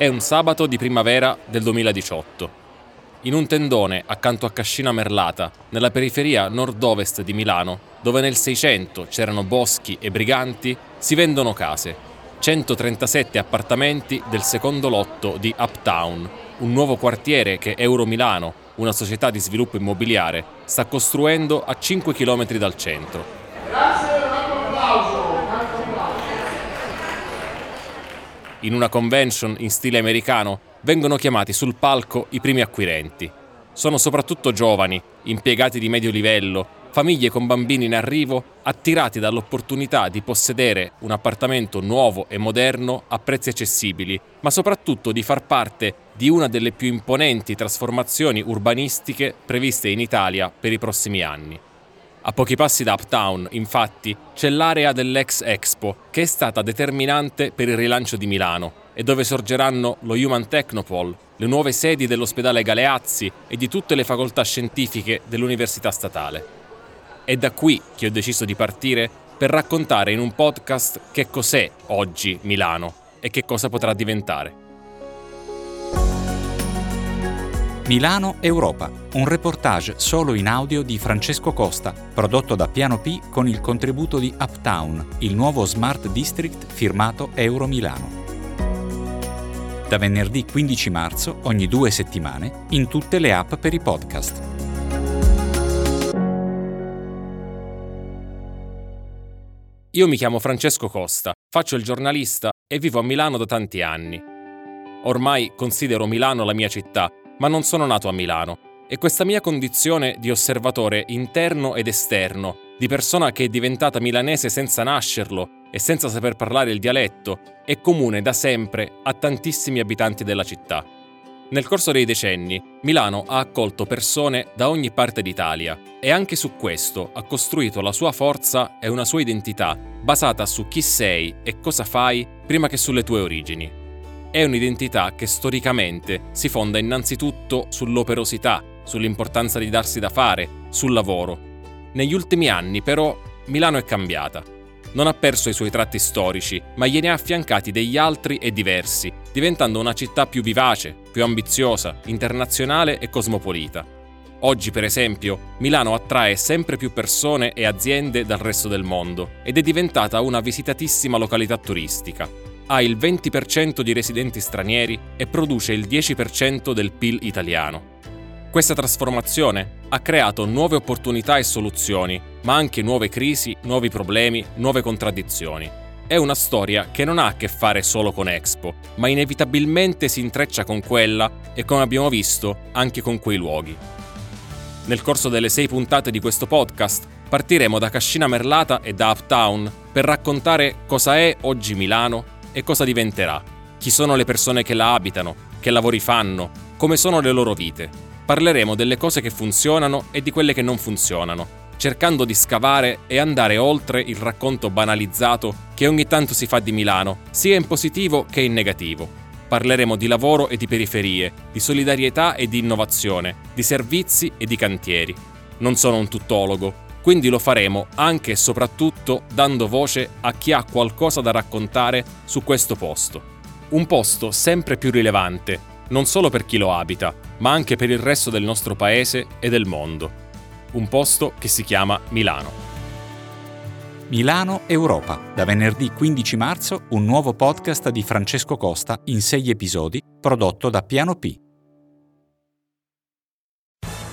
È un sabato di primavera del 2018. In un tendone accanto a Cascina Merlata, nella periferia nord-ovest di Milano, dove nel 600 c'erano boschi e briganti, si vendono case. 137 appartamenti del secondo lotto di Uptown, un nuovo quartiere che Euro Milano, una società di sviluppo immobiliare, sta costruendo a 5 km dal centro. In una convention in stile americano vengono chiamati sul palco i primi acquirenti. Sono soprattutto giovani, impiegati di medio livello, famiglie con bambini in arrivo, attirati dall'opportunità di possedere un appartamento nuovo e moderno a prezzi accessibili, ma soprattutto di far parte di una delle più imponenti trasformazioni urbanistiche previste in Italia per i prossimi anni. A pochi passi da Uptown, infatti, c'è l'area dell'ex Expo, che è stata determinante per il rilancio di Milano e dove sorgeranno lo Human Technopole, le nuove sedi dell'ospedale Galeazzi e di tutte le facoltà scientifiche dell'Università Statale. È da qui che ho deciso di partire per raccontare in un podcast che cos'è oggi Milano e che cosa potrà diventare. Milano Europa, un reportage solo in audio di Francesco Costa, prodotto da Piano P con il contributo di Uptown, il nuovo Smart District firmato Euro Milano. Da venerdì 15 marzo, ogni due settimane, in tutte le app per i podcast. Io mi chiamo Francesco Costa, faccio il giornalista e vivo a Milano da tanti anni. Ormai considero Milano la mia città, ma non sono nato a Milano e questa mia condizione di osservatore interno ed esterno, di persona che è diventata milanese senza nascerlo e senza saper parlare il dialetto, è comune da sempre a tantissimi abitanti della città. Nel corso dei decenni, Milano ha accolto persone da ogni parte d'Italia e anche su questo ha costruito la sua forza e una sua identità basata su chi sei e cosa fai prima che sulle tue origini. È un'identità che storicamente si fonda innanzitutto sull'operosità, sull'importanza di darsi da fare, sul lavoro. Negli ultimi anni però Milano è cambiata non ha perso i suoi tratti storici, ma gliene ha affiancati degli altri e diversi, diventando una città più vivace, più ambiziosa, internazionale e cosmopolita. Oggi, per esempio, Milano attrae sempre più persone e aziende dal resto del mondo ed è diventata una visitatissima località turistica. Ha il 20% di residenti stranieri e produce il 10% del PIL italiano. Questa trasformazione ha creato nuove opportunità e soluzioni, ma anche nuove crisi, nuovi problemi, nuove contraddizioni. È una storia che non ha a che fare solo con Expo, ma inevitabilmente si intreccia con quella e, come abbiamo visto, anche con quei luoghi. Nel corso delle sei puntate di questo podcast partiremo da Cascina Merlata e da Uptown per raccontare cosa è oggi Milano e cosa diventerà, chi sono le persone che la abitano, che lavori fanno, come sono le loro vite parleremo delle cose che funzionano e di quelle che non funzionano, cercando di scavare e andare oltre il racconto banalizzato che ogni tanto si fa di Milano, sia in positivo che in negativo. Parleremo di lavoro e di periferie, di solidarietà e di innovazione, di servizi e di cantieri. Non sono un tuttologo, quindi lo faremo anche e soprattutto dando voce a chi ha qualcosa da raccontare su questo posto. Un posto sempre più rilevante, non solo per chi lo abita, ma anche per il resto del nostro paese e del mondo. Un posto che si chiama Milano. Milano Europa, da venerdì 15 marzo un nuovo podcast di Francesco Costa in sei episodi prodotto da Piano P.